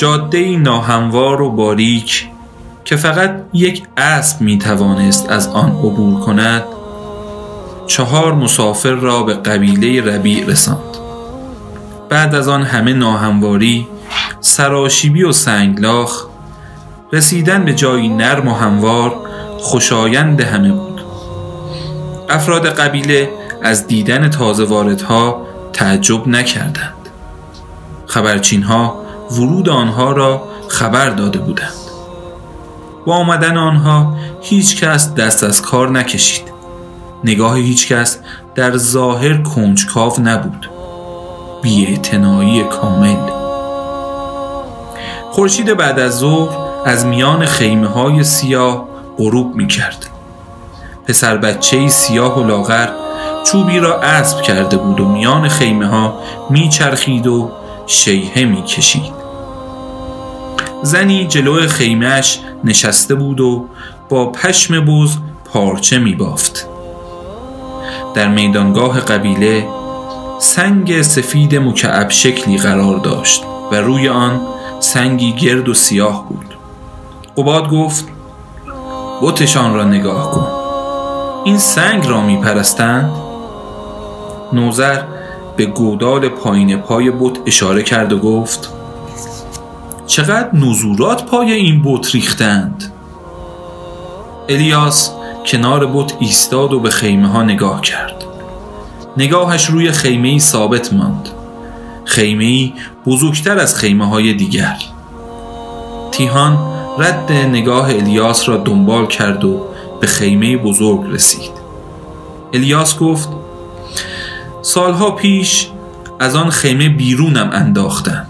جاده ناهموار و باریک که فقط یک اسب می توانست از آن عبور کند چهار مسافر را به قبیله ربیع رساند. بعد از آن همه ناهمواری سراشیبی و سنگلاخ رسیدن به جایی نرم و هموار خوشایند همه بود. افراد قبیله از دیدن تازه واردها تعجب نکردند. خبرچین ها ورود آنها را خبر داده بودند. با آمدن آنها هیچ کس دست از کار نکشید. نگاه هیچ کس در ظاهر کنجکاو نبود. بیاعتنایی کامل. خورشید بعد از ظهر از میان خیمه های سیاه غروب می کرد پسر بچه سیاه و لاغر چوبی را اسب کرده بود و میان خیمه ها می چرخید و شیهه می کشید زنی جلو خیمهش نشسته بود و با پشم بز پارچه می بافت در میدانگاه قبیله سنگ سفید مکعب شکلی قرار داشت و روی آن سنگی گرد و سیاه بود. قباد گفت بوتشان را نگاه کن این سنگ را می پرستند نوزر به گودال پایین پای بت اشاره کرد و گفت چقدر نزورات پای این بت ریختند؟ الیاس کنار بت ایستاد و به خیمه ها نگاه کرد. نگاهش روی خیمه ای ثابت ماند. خیمه ای بزرگتر از خیمه های دیگر. تیهان رد نگاه الیاس را دنبال کرد و به خیمه بزرگ رسید. الیاس گفت سالها پیش از آن خیمه بیرونم انداختند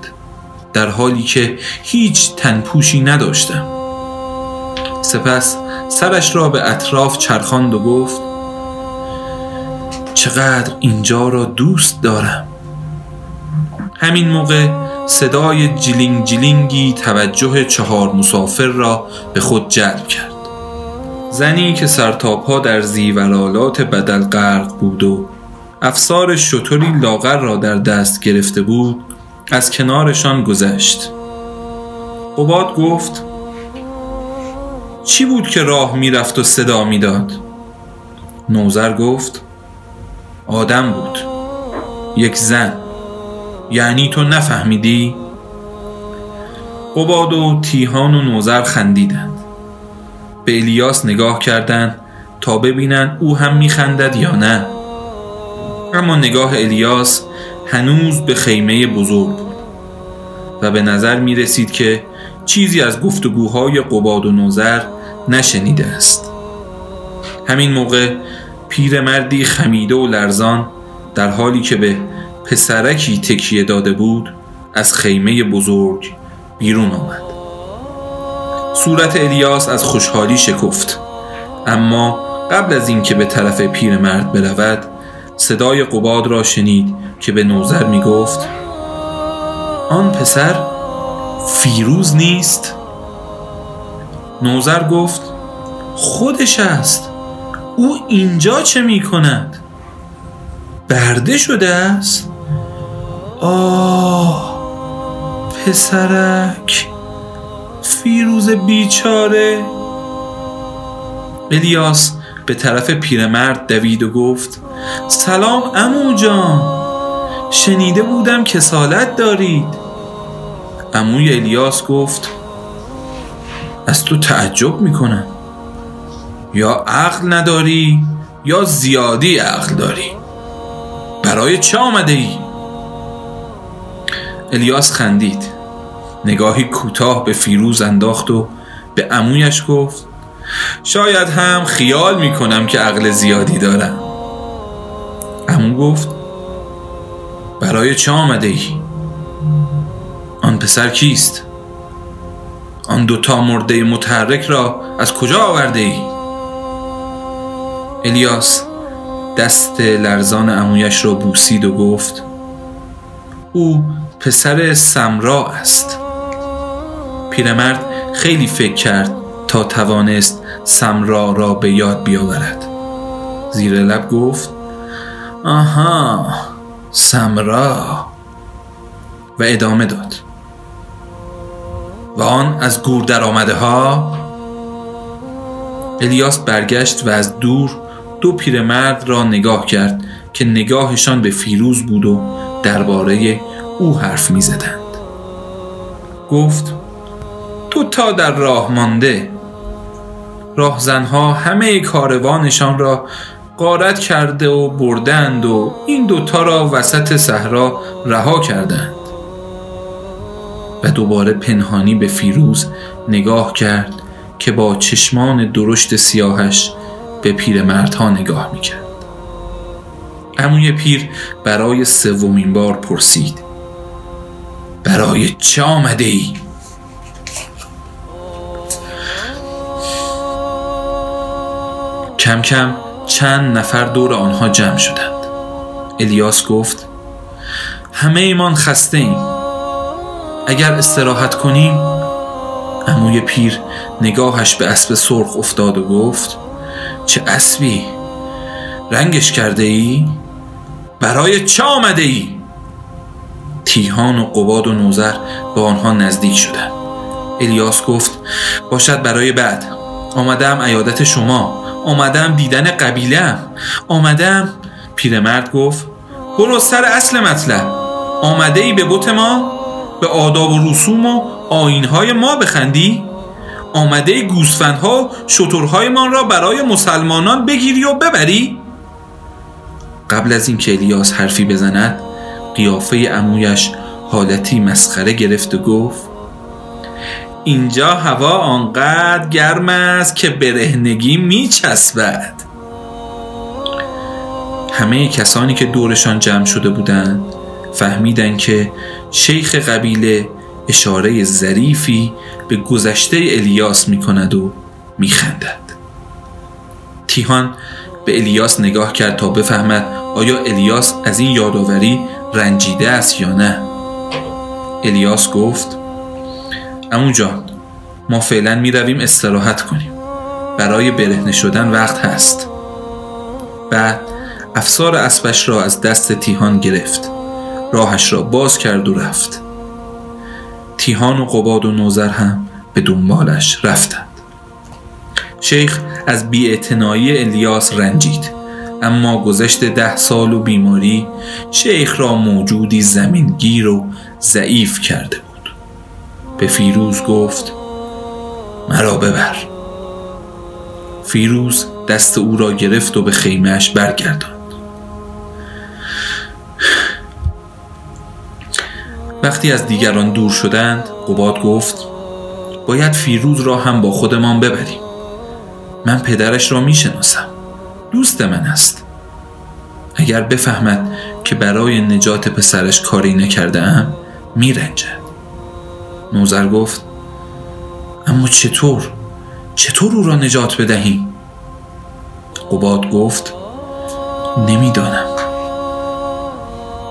در حالی که هیچ تنپوشی نداشتم. سپس سرش را به اطراف چرخاند و گفت چقدر اینجا را دوست دارم. همین موقع صدای جلینگ جلینگی توجه چهار مسافر را به خود جلب کرد. زنی که سرتاپا در زیورالات بدل غرق بود و افسار شطوری لاغر را در دست گرفته بود از کنارشان گذشت. قباد گفت چی بود که راه می‌رفت و صدا می‌داد؟ نوزر گفت آدم بود یک زن یعنی تو نفهمیدی؟ قباد و تیهان و نوزر خندیدند. به الیاس نگاه کردند تا ببینند او هم میخندد یا نه. اما نگاه الیاس هنوز به خیمه بزرگ بود و به نظر می رسید که چیزی از گفتگوهای قباد و نوزر نشنیده است. همین موقع پیرمردی خمیده و لرزان در حالی که به پسرکی تکیه داده بود از خیمه بزرگ بیرون آمد. صورت الیاس از خوشحالی شکفت اما قبل از اینکه به طرف پیرمرد برود صدای قباد را شنید که به نوزر می گفت آن پسر فیروز نیست. نوزر گفت خودش است او اینجا چه می کند برده شده است؟ آه پسرک فیروز بیچاره. الیاس به طرف پیرمرد دوید و گفت سلام امو جان. شنیده بودم که سالت دارید. اموی الیاس گفت از تو تعجب می‌کنم. یا عقل نداری یا زیادی عقل داری. برای چه آمده ای؟ الیاس خندید. نگاهی کوتاه به فیروز انداخت و به امویش گفت شاید هم خیال می‌کنم که عقل زیادی دارم. امو گفت برای چه آمده ای؟ آن پسر کیست؟ آن دوتا مرده متحرک را از کجا آورده ای؟ الیاس دست لرزان امویش را بوسید و گفت او پسر سمرا است پیرمرد خیلی فکر کرد تا توانست سمرا را به یاد بیاورد زیر لب گفت آها سمرا و ادامه داد و آن از گور در آمده ها الیاس برگشت و از دور دو پیرمرد را نگاه کرد که نگاهشان به فیروز بود و درباره او حرف می زدند. گفت تو تا در راه مانده راهزنها همه کاروانشان را قارت کرده و بردند و این دوتا را وسط صحرا رها کردند و دوباره پنهانی به فیروز نگاه کرد که با چشمان درشت سیاهش به پیرمردها نگاه می‌کرد اموی پیر برای سومین بار پرسید برای چه آمده ای؟ کم کم چند نفر دور آنها جمع شدند. الیاس گفت همه ایمان خسته ایم. اگر استراحت کنیم؟ اموی پیر نگاهش به اسب سرخ افتاد و گفت چه اسبی؟ رنگش کرده ای؟ برای چه آمده ای؟ تیهان و قباد و نوزر به آنها نزدیک شدند. الیاس گفت باشد برای بعد. آمدم ایادت شما. آمدم دیدن قبیلم آمدم پیرمرد گفت برو سر اصل مطلب. آمده ای به بوت ما به آداب و رسوم و آینهای ما بخندی. آمده گوسفندها شترهای ما را برای مسلمانان بگیری و ببری. قبل از اینکه الیاس حرفی بزند قیافه امویش حالتی مسخره گرفت و گفت اینجا هوا آنقدر گرم است که برهنگی میچسبد همه کسانی که دورشان جمع شده بودند فهمیدند که شیخ قبیله اشاره ظریفی به گذشته الیاس می کند و می خندد. تیهان به الیاس نگاه کرد تا بفهمد آیا الیاس از این یادآوری رنجیده است یا نه الیاس گفت امو جان ما فعلا می رویم استراحت کنیم. برای برهنه شدن وقت هست. بعد افسار اسبش را از دست تیهان گرفت. راهش را باز کرد و رفت. تیهان و قباد و نوزر هم به دنبالش رفتند. شیخ از بیاعتنایی الیاس رنجید. اما گذشت ده سال و بیماری شیخ را موجودی زمینگیر و ضعیف کرده بود. به فیروز گفت مرا ببر. فیروز دست او را گرفت و به خیمهش برگرداند. وقتی از دیگران دور شدند قباد گفت باید فیروز را هم با خودمان ببریم. من پدرش را می‌شناسم. دوست من است. اگر بفهمد که برای نجات پسرش کاری نکرده ام میرنجد. نوزر گفت اما چطور؟ چطور او را نجات بدهیم؟ قباد گفت نمی‌دانم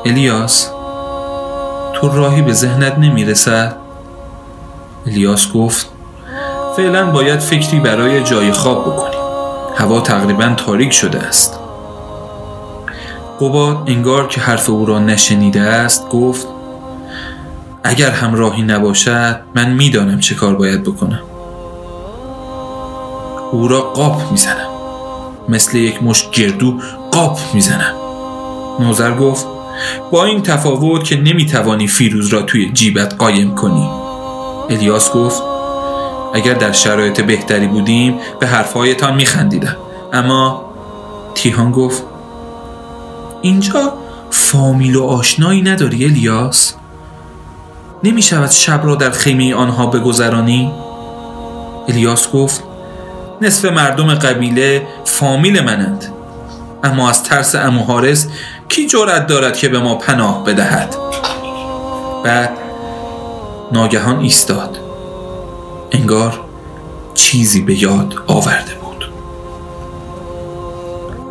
الیاس تو راهی به ذهنت نمی‌رسد؟ الیاس گفت فعلا باید فکری برای جای خواب بکنیم هوا تقریبا تاریک شده است قباد انگار که حرف او را نشنیده است گفت اگر همراهی نباشد من می‌دانم چه کار باید بکنم. او را قاپ می‌زنم. مثل یک مش گردو قاپ می‌زنم. نوزر گفت با این تفاوت که نمی‌توانی فیروز را توی جیبت قایم کنی. الیاس گفت اگر در شرایط بهتری بودیم به حرفهایتان میخندیدم. اما تیهان گفت اینجا فامیل و آشنایی نداری الیاس؟ نمی شود شب را در خیمه آنها بگذرانی؟ الیاس گفت نصف مردم قبیله فامیل منند اما از ترس اموهارس کی جرأت دارد که به ما پناه بدهد؟ بعد ناگهان ایستاد. انگار چیزی به یاد آورده بود.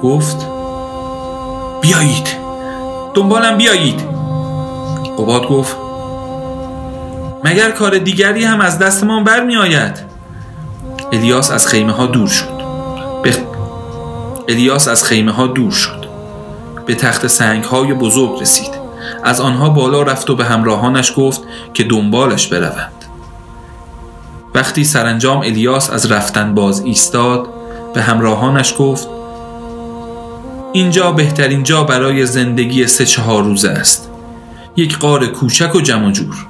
گفت بیایید. دنبالم بیایید. قباد گفت مگر کار دیگری هم از دستمان برمی آید الیاس از خیمه ها دور شد. به الیاس از خیمه ها دور شد. به تخت سنگ های بزرگ رسید. از آنها بالا رفت و به همراهانش گفت که دنبالش بروند. وقتی سرانجام الیاس از رفتن باز ایستاد به همراهانش گفت اینجا بهترین جا برای زندگی سه چهار روزه است. یک قار کوچک و جمع جور.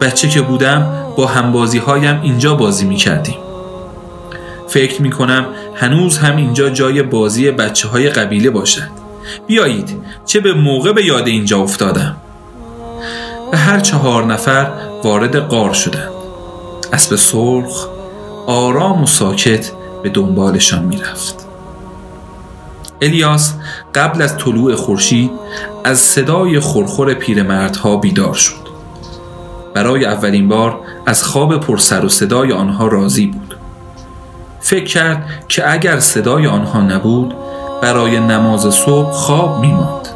بچه که بودم با همبازی هایم اینجا بازی می کردیم فکر می کنم هنوز هم اینجا جای بازی بچه های قبیله باشد. بیایید چه به موقع به یاد اینجا افتادم. و هر چهار نفر وارد قار شدند. اسب سرخ آرام و ساکت به دنبالشان می‌رفت. الیاس قبل از طلوع خورشید از صدای خورخور پیرمردها بیدار شد. برای اولین بار از خواب پرسر و صدای آنها راضی بود. فکر کرد که اگر صدای آنها نبود برای نماز صبح خواب میماند.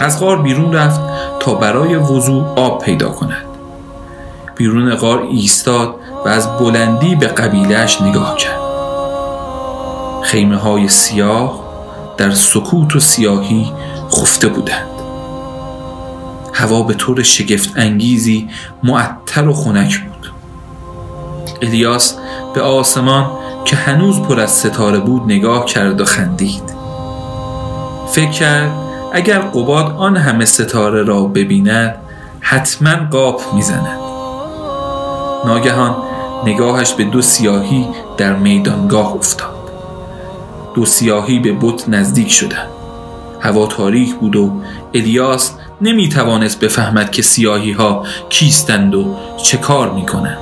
از غار بیرون رفت تا برای وضوع آب پیدا کند. بیرون غار ایستاد و از بلندی به قبیلهش نگاه کرد. خیمه های سیاه در سکوت و سیاهی خفته بودند. هوا به طور شگفت انگیزی معطر و خنک بود. الیاس به آسمان که هنوز پر از ستاره بود نگاه کرد و خندید. فکر کرد اگر قباد آن همه ستاره را ببیند حتما قاپ می‌زند. ناگهان نگاهش به دو سیاهی در میدانگاه افتاد. دو سیاهی به بت نزدیک شدند. هوا تاریک بود و الیاس نمی توانست بفهمد که سیاهی ها کیستند و چه کار می کنند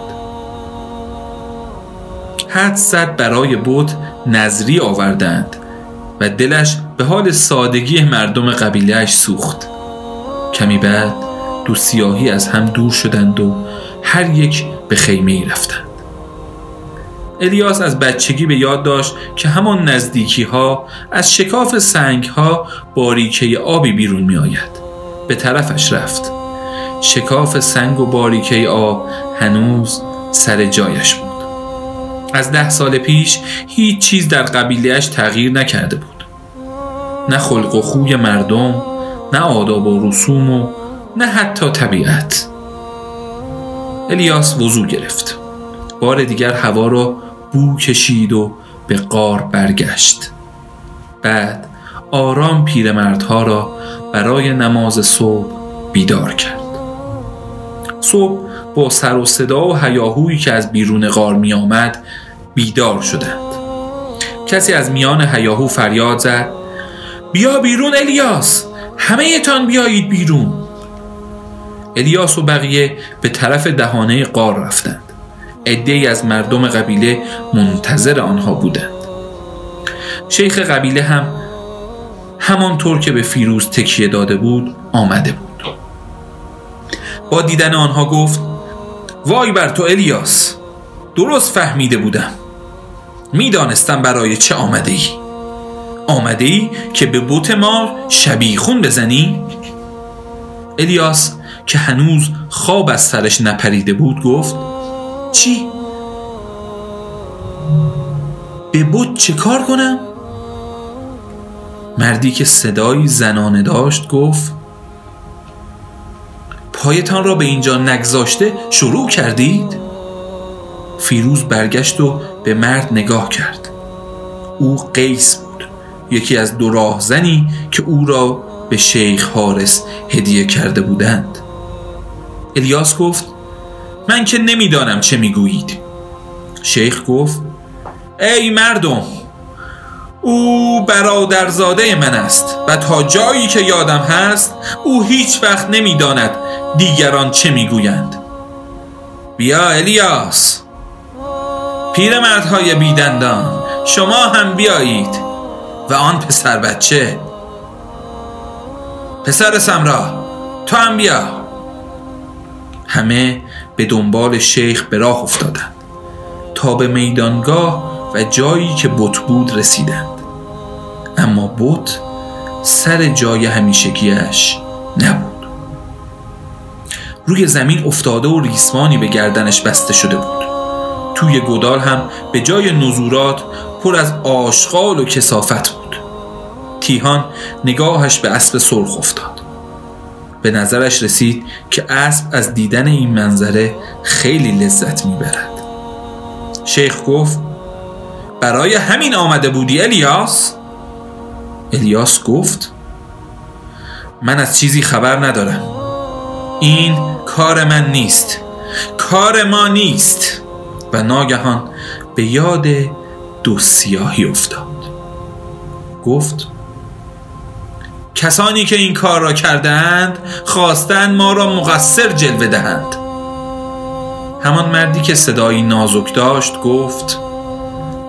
حد زد برای بت نظری آوردند و دلش به حال سادگی مردم قبیلهش سوخت. کمی بعد دو سیاهی از هم دور شدند و هر یک به خیمه ای رفتند. الیاس از بچگی به یاد داشت که همان نزدیکی ها از شکاف سنگ ها باریکه آبی بیرون می آید به طرفش رفت. شکاف سنگ و باریکه آب هنوز سر جایش بود. از ده سال پیش هیچ چیز در قبیلهش تغییر نکرده بود. نه خلق و خوی مردم نه آداب و رسوم و نه حتی طبیعت. الیاس وضو گرفت. بار دیگر هوا را بو کشید و به قار برگشت. بعد آرام پیرمردها را برای نماز صبح بیدار کرد. صبح با سر و صدا و هیاهویی که از بیرون غار می آمد بیدار شدند. کسی از میان هیاهو فریاد زد بیا بیرون الیاس همه تان بیایید بیرون. الیاس و بقیه به طرف دهانه قار رفتند. عدهای از مردم قبیله منتظر آنها بودند. شیخ قبیله هم همانطور که به فیروز تکیه داده بود آمده بود با دیدن آنها گفت وای بر تو الیاس درست فهمیده بودم می‌دانستم برای چه آمده ای آمده ای که به بوت ما شبیخون بزنی؟ الیاس که هنوز خواب از سرش نپریده بود گفت چی؟ به بوت چه کار کنم؟ مردی که صدایی زنانه داشت گفت پایتان را به اینجا نگذاشته شروع کردید؟ فیروز برگشت و به مرد نگاه کرد. او قیس بود یکی از دو راهزنی که او را به شیخ حارس هدیه کرده بودند. الیاس گفت من که نمی‌دانم چه می‌گویید. شیخ گفت ای مردم او برادرزاده من است و تا جایی که یادم هست او هیچ وقت نمی‌داند دیگران چه می‌گویند. بیا الیاس. پیرمردهای بیدندان شما هم بیایید و آن پسر بچه. پسر سمرا تو هم بیا. همه به دنبال شیخ به راه افتادند تا به میدانگاه و جایی که بت بود رسیدند. اما بت سر جای همیشگیش نبود. روی زمین افتاده و ریسمانی به گردنش بسته شده بود. توی گدال هم به جای نزورات پر از آشغال و کسافت بود. تیهان نگاهش به اسب سرخ افتاد. به نظرش رسید که اسب از دیدن این منظره خیلی لذت می‌برد. شیخ گفت برای همین آمده بودی الیاس؟ الیاس گفت من از چیزی خبر ندارم. این کار من نیست. کار ما نیست. و ناگهان به یاد دو سیاهی افتاد. گفت کسانی که این کار را کردند خواستند ما را مقصر جلوه دهند. همان مردی که صدایی نازک داشت گفت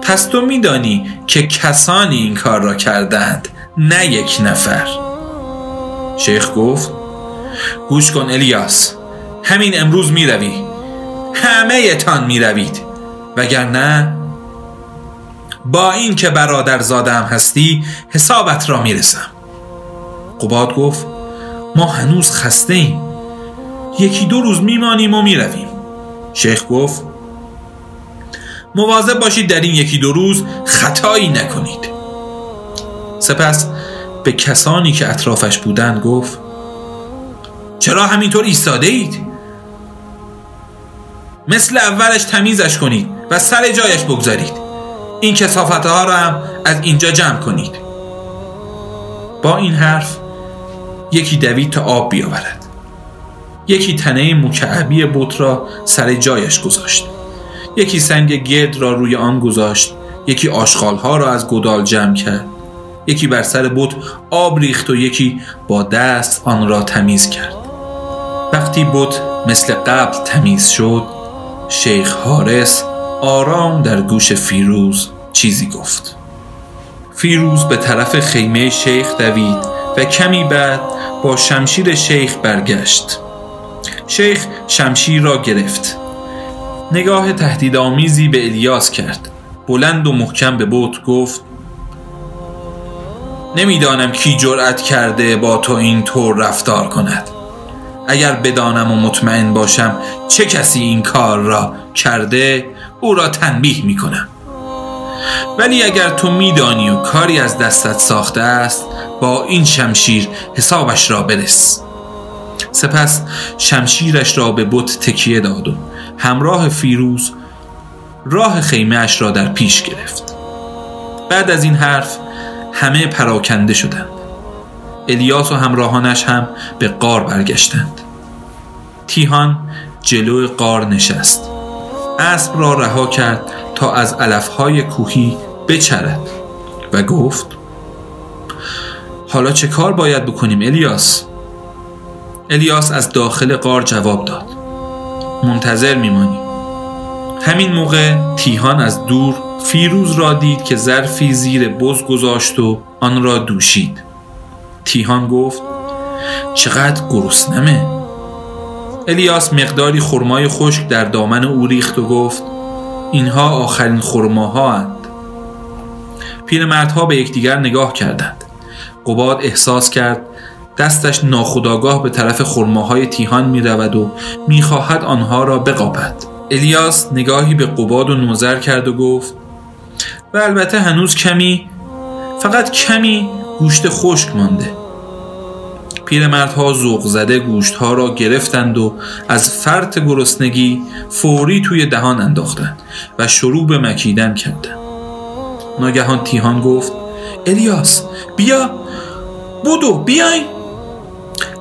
پس تو میدانی که کسانی این کار را کردند نه یک نفر. شیخ گفت گوش کن الیاس همین امروز می روی همه تان می روید وگرنه با این که برادر زادم هستی حسابت را می‌رسم. قباد گفت ما هنوز خسته ایم یکی دو روز میمانیم و می‌رویم. شیخ گفت مواظب باشید در این یکی دو روز خطایی نکنید. سپس به کسانی که اطرافش بودند گفت چرا همینطور ایستاده اید؟ مثل اولش تمیزش کنید و سر جایش بگذارید. این کسافت ها را هم از اینجا جمع کنید. با این حرف یکی دوید تا آب بیاورد. یکی تنه مکعبی بوت را سر جایش گذاشت. یکی سنگ گرد را روی آن گذاشت یکی ها را از گدال جمع کرد. یکی بر سر بوت آب ریخت و یکی با دست آن را تمیز کرد. وقتی بوت مثل قبل تمیز شد شیخ حارس آرام در گوش فیروز چیزی گفت. فیروز به طرف خیمه شیخ دوید و کمی بعد با شمشیر شیخ برگشت. شیخ شمشیر را گرفت. نگاه تهدیدآمیزی به الیاس کرد. بلند و محکم به بوت گفت نمی‌دانم کی جرأت کرده با تو این طور رفتار کند. اگر بدانم و مطمئن باشم چه کسی این کار را کرده او را تنبیه می کنم ولی اگر تو میدانی و کاری از دستت ساخته است با این شمشیر حسابش را برس. سپس شمشیرش را به بت تکیه داد و همراه فیروز راه خیمه اش را در پیش گرفت. بعد از این حرف همه پراکنده شدند. الیاس و همراهانش هم به قار برگشتند. تیهان جلو قار نشست. اسب را رها کرد تا از علفهای کوهی بچرد و گفت حالا چه کار باید بکنیم الیاس؟ الیاس از داخل قار جواب داد. منتظر میمانیم. همین موقع تیهان از دور فیروز را دید که ظرفی زیر بز گذاشت و آن را دوشید. تیهان گفت چقدر گرسنمه. الیاس مقداری خرمای خشک در دامن او ریخت و گفت اینها آخرین خرماها اند. پیرمردها به یکدیگر نگاه کردند. قباد احساس کرد دستش ناخداگاه به طرف خرماهای تیهان می رود و می خواهد آنها را بقابد الیاس نگاهی به قباد و نوزر کرد و گفت و البته هنوز کمی فقط کمی گوشت خشک مانده. پیرمردها ذوق زده گوشت ها را گرفتند و از فرط گرسنگی فوری توی دهان انداختند و شروع به مکیدن کردند. ناگهان تیهان گفت الیاس بیا بودو بیاین.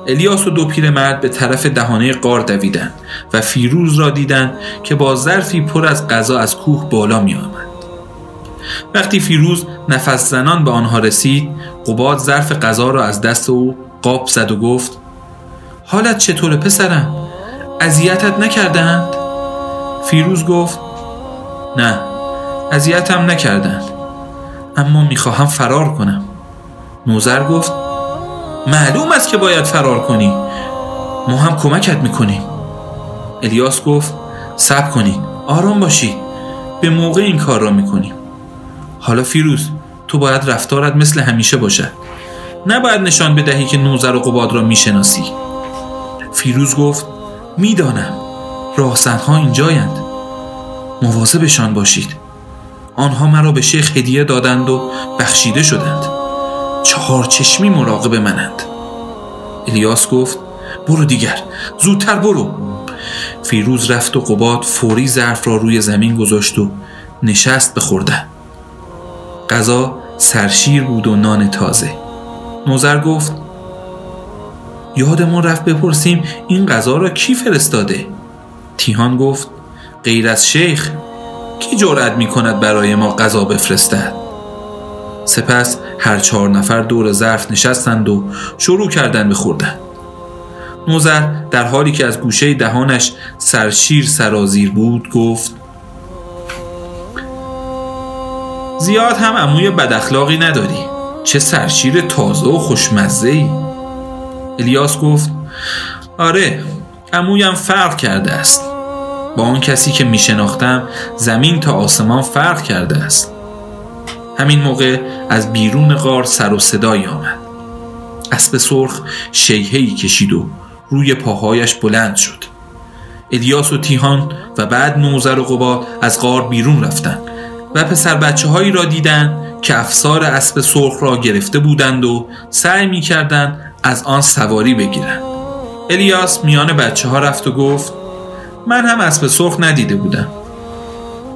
الیاس و دو پیرمرد به طرف دهانه قار دویدند و فیروز را دیدند که با ظرفی پر از غذا از کوه بالا می آمد. وقتی فیروز نفس زنان به آنها رسید قباد ظرف غذا را از دست او قاب زد و گفت حالت چطور پسرم؟ اذیتت نکردند؟ فیروز گفت نه اذیتم نکردند اما می‌خواهم فرار کنم نوزر گفت معلوم است که باید فرار کنی. ما هم کمکت می‌کنیم. الیاس گفت صبر کنید آرام باشید به موقع این کار را می‌کنیم حالا فیروز تو باید رفتارت مثل همیشه باشد نباید نشان بدهی که نوزر و قباد را می‌شناسی. فیروز گفت می‌دانم. راهزنها اینجایند. مواظبشان باشید. آنها مرا به شیخ هدیه دادند و بخشیده شدند. چهار چشمی مراقب منند. الیاس گفت برو دیگر زودتر برو. فیروز رفت و قباد فوری ظرف را روی زمین گذاشت و نشست به خوردن. غذا سرشیر بود و نان تازه. نوزر گفت یادمون رفت بپرسیم این غذا را کی فرستاده؟ تیهان گفت غیر از شیخ کی جرأت می کند برای ما غذا بفرستد؟ سپس هر چهار نفر دور ظرف نشستند و شروع کردند به خوردن. نوزر در حالی که از گوشه دهانش سرشیر سرازیر بود گفت زیاد هم عموی بداخلاقی نداری. چه سرشیر تازه و خوشمزه ای الیاس گفت آره عمویم فرق کرده است. با آن کسی که می شناختم زمین تا آسمان فرق کرده است. همین موقع از بیرون غار سر و صدایی آمد. اسب سرخ شیهی کشید و روی پاهایش بلند شد. الیاس و تیهان و بعد نوزر و قباد از غار بیرون رفتند و پسر بچه هایی را دیدند که افسار اسب سرخ را گرفته بودند و سعی می کردند از آن سواری بگیرند. الیاس میان بچه ها رفت و گفت من هم اسب سرخ ندیده بودم.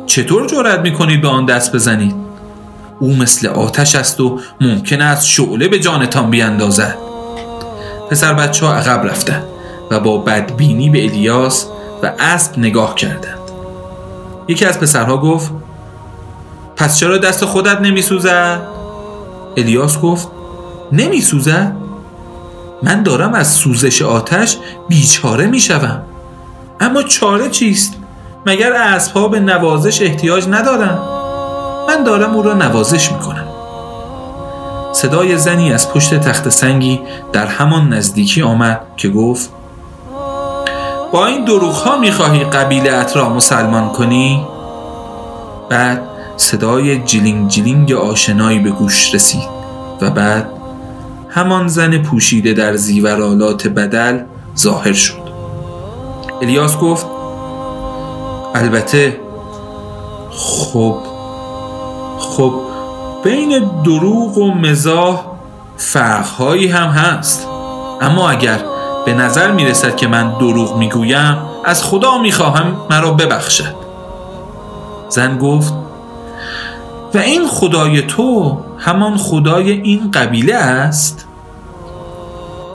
چطور جرأت می کنید به آن دست بزنید؟ او مثل آتش است و ممکن است شعله به جانتان بیاندازد پسر بچه ها عقب رفتند و با بدبینی به الیاس و اسب نگاه کردند یکی از پسرها گفت پس چرا دست خودت نمی سوزد؟ الیاس گفت نمی سوزد؟ من دارم از سوزش آتش بیچاره می شوم. اما چاره چیست؟ مگر اسبها به نوازش احتیاج ندارن؟ من دارم او را نوازش می کنم. صدای زنی از پشت تخت سنگی در همان نزدیکی آمد که گفت با این دروغ ها می‌خواهی قبیلت را مسلمان کنی؟ بعد صدای جلینگ جلینگ آشنایی به گوش رسید و بعد همان زن پوشیده در زیورالات بدل ظاهر شد الیاس گفت البته خب خب بین دروغ و مزاح فرقهایی هم هست. اما اگر به نظر می رسد که من دروغ می گویم از خدا می خواهم مرا ببخشد. زن گفت و این خدای تو همان خدای این قبیله است؟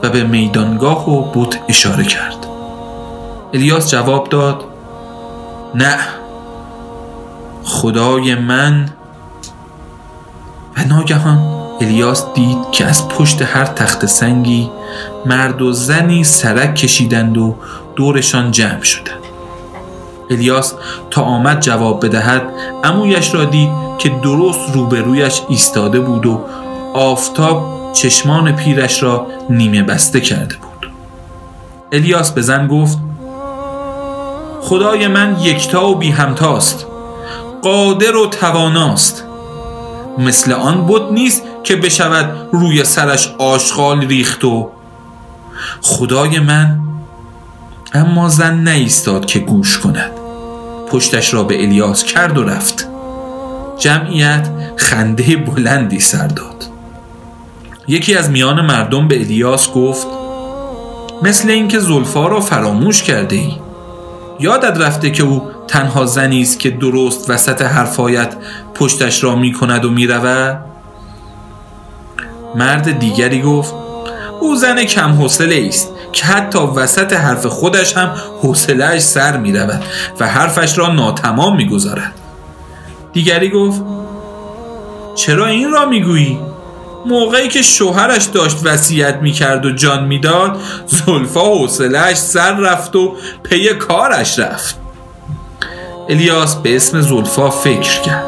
و به میدانگاه و بت اشاره کرد. الیاس جواب داد نه خدای من و ناگهان الیاس دید که از پشت هر تخت سنگی مرد و زنی سرک کشیدند و دورشان جمع شدند. الیاس تا آمد جواب بدهد امویش را دید که درست روبرویش ایستاده بود و آفتاب چشمان پیرش را نیمه بسته کرده بود. الیاس به زن گفت خدای من یکتا و بی همتاست قادر و تواناست. مثل آن بود نیست که بشود روی سرش آشغال ریخت و خدای من اما زن نیستاد که گوش کند. پشتش را به الیاس کرد و رفت. جمعیت خنده بلندی سر داد. یکی از میان مردم به الیاس گفت مثل اینکه زلفا را فراموش کرده ای. یادت رفته که او تنها زنی است که درست وسط حرفایت پشتش را می کند و می رود؟ مرد دیگری گفت او زن کم حوصله است که حتی وسط حرف خودش هم حوصلهاش سر می رود و حرفش را ناتمام می گذارد. دیگری گفت چرا این را می گویی؟ موقعی که شوهرش داشت وصیت می‌کرد و جان می‌داد زلفا حوصلهاش سر رفت و پی کارش رفت الیاس به اسم زلفا فکر کرد.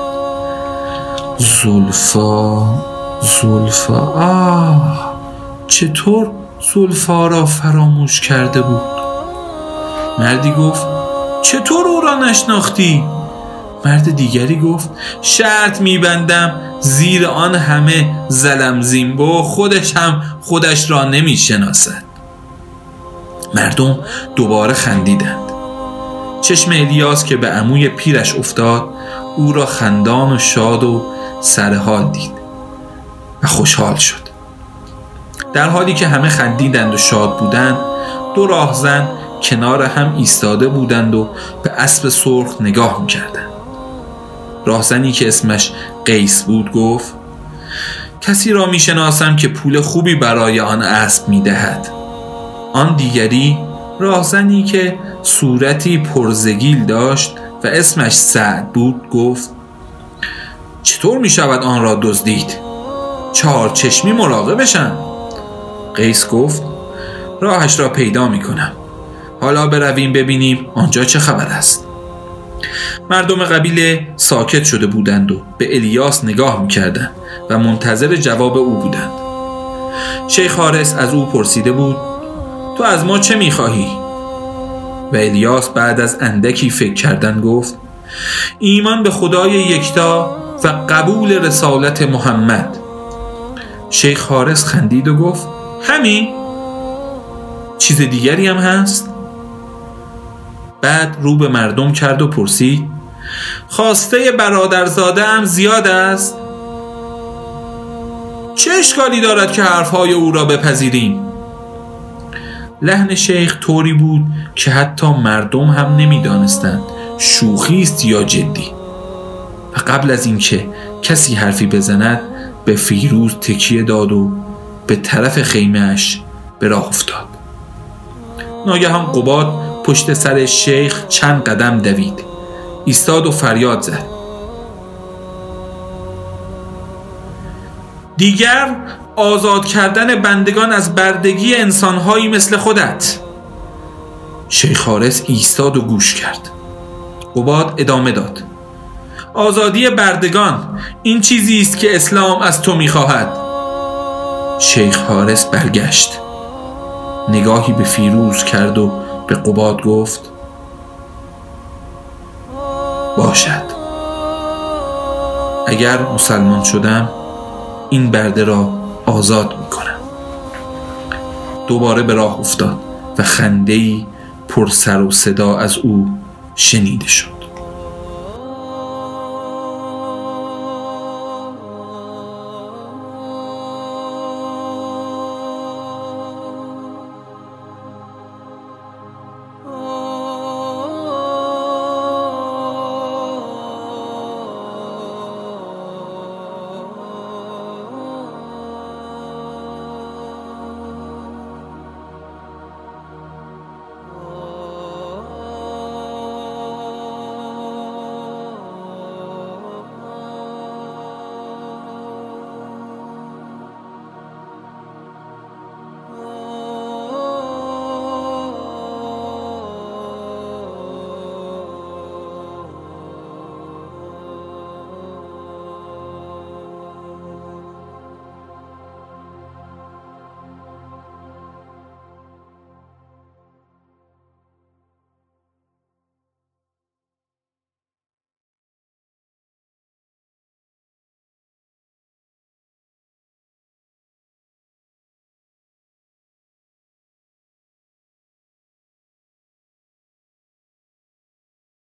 زلفا زلفا آه چطور زلفا را فراموش کرده بود؟ مردی گفت چطور او را نشناختی؟ مرد دیگری گفت شرط میبندم زیر آن همه زلم زیمبو خودش هم خودش را نمی‌شناسد. مردم دوباره خندیدند. چشم الیاس که به عموی پیرش افتاد او را خندان و شاد و سرحال دید و خوشحال شد. در حالی که همه خندیدند و شاد بودند دو راهزن کنار هم ایستاده بودند و به اسب سرخ نگاه می‌کردند. راهزنی که اسمش قیس بود گفت کسی را می‌شناسم که پول خوبی برای آن اسب می‌دهد. آن دیگری راهزنی که صورتی پرزگیل داشت و اسمش سعد بود گفت چطور می شود آن را دزدید؟ چهار چشمی مراقبشن قیس گفت راهش را پیدا می کنم. حالا برویم ببینیم آنجا چه خبر است. مردم قبیله ساکت شده بودند و به الیاس نگاه می‌کردند و منتظر جواب او بودند. شیخ حارس از او پرسیده بود تو از ما چه می‌خواهی؟ و الیاس بعد از اندکی فکر کردن گفت ایمان به خدای یکتا و قبول رسالت محمد. شیخ حارس خندید و گفت همین. چیز دیگری هم هست؟ بعد رو به مردم کرد و پرسید خواسته برادرزاده هم زیاد است؟ چه اشکالی دارد که حرفهای او را بپذیریم؟ لحن شیخ طوری بود که حتی مردم هم نمی‌دانستند شوخی است یا جدی. و قبل از اینکه کسی حرفی بزند به فیروز تکیه داد و به طرف خیمهش به راه افتاد. ناگهان قباد پشت سر شیخ چند قدم دوید. ایستاد و فریاد زد. دیگر آزاد کردن بندگان از بردگی انسانهایی مثل خودت. شیخ حارس ایستاد و گوش کرد. قباد ادامه داد. آزادی بردگان این چیزی است که اسلام از تو می‌خواهد. شیخ حارس برگشت. نگاهی به فیروز کرد و به قباد گفت باشد. اگر مسلمان شدم این برده را آزاد می‌کنم. دوباره به راه افتاد و خندهی پر سر و صدا از او شنیده شد.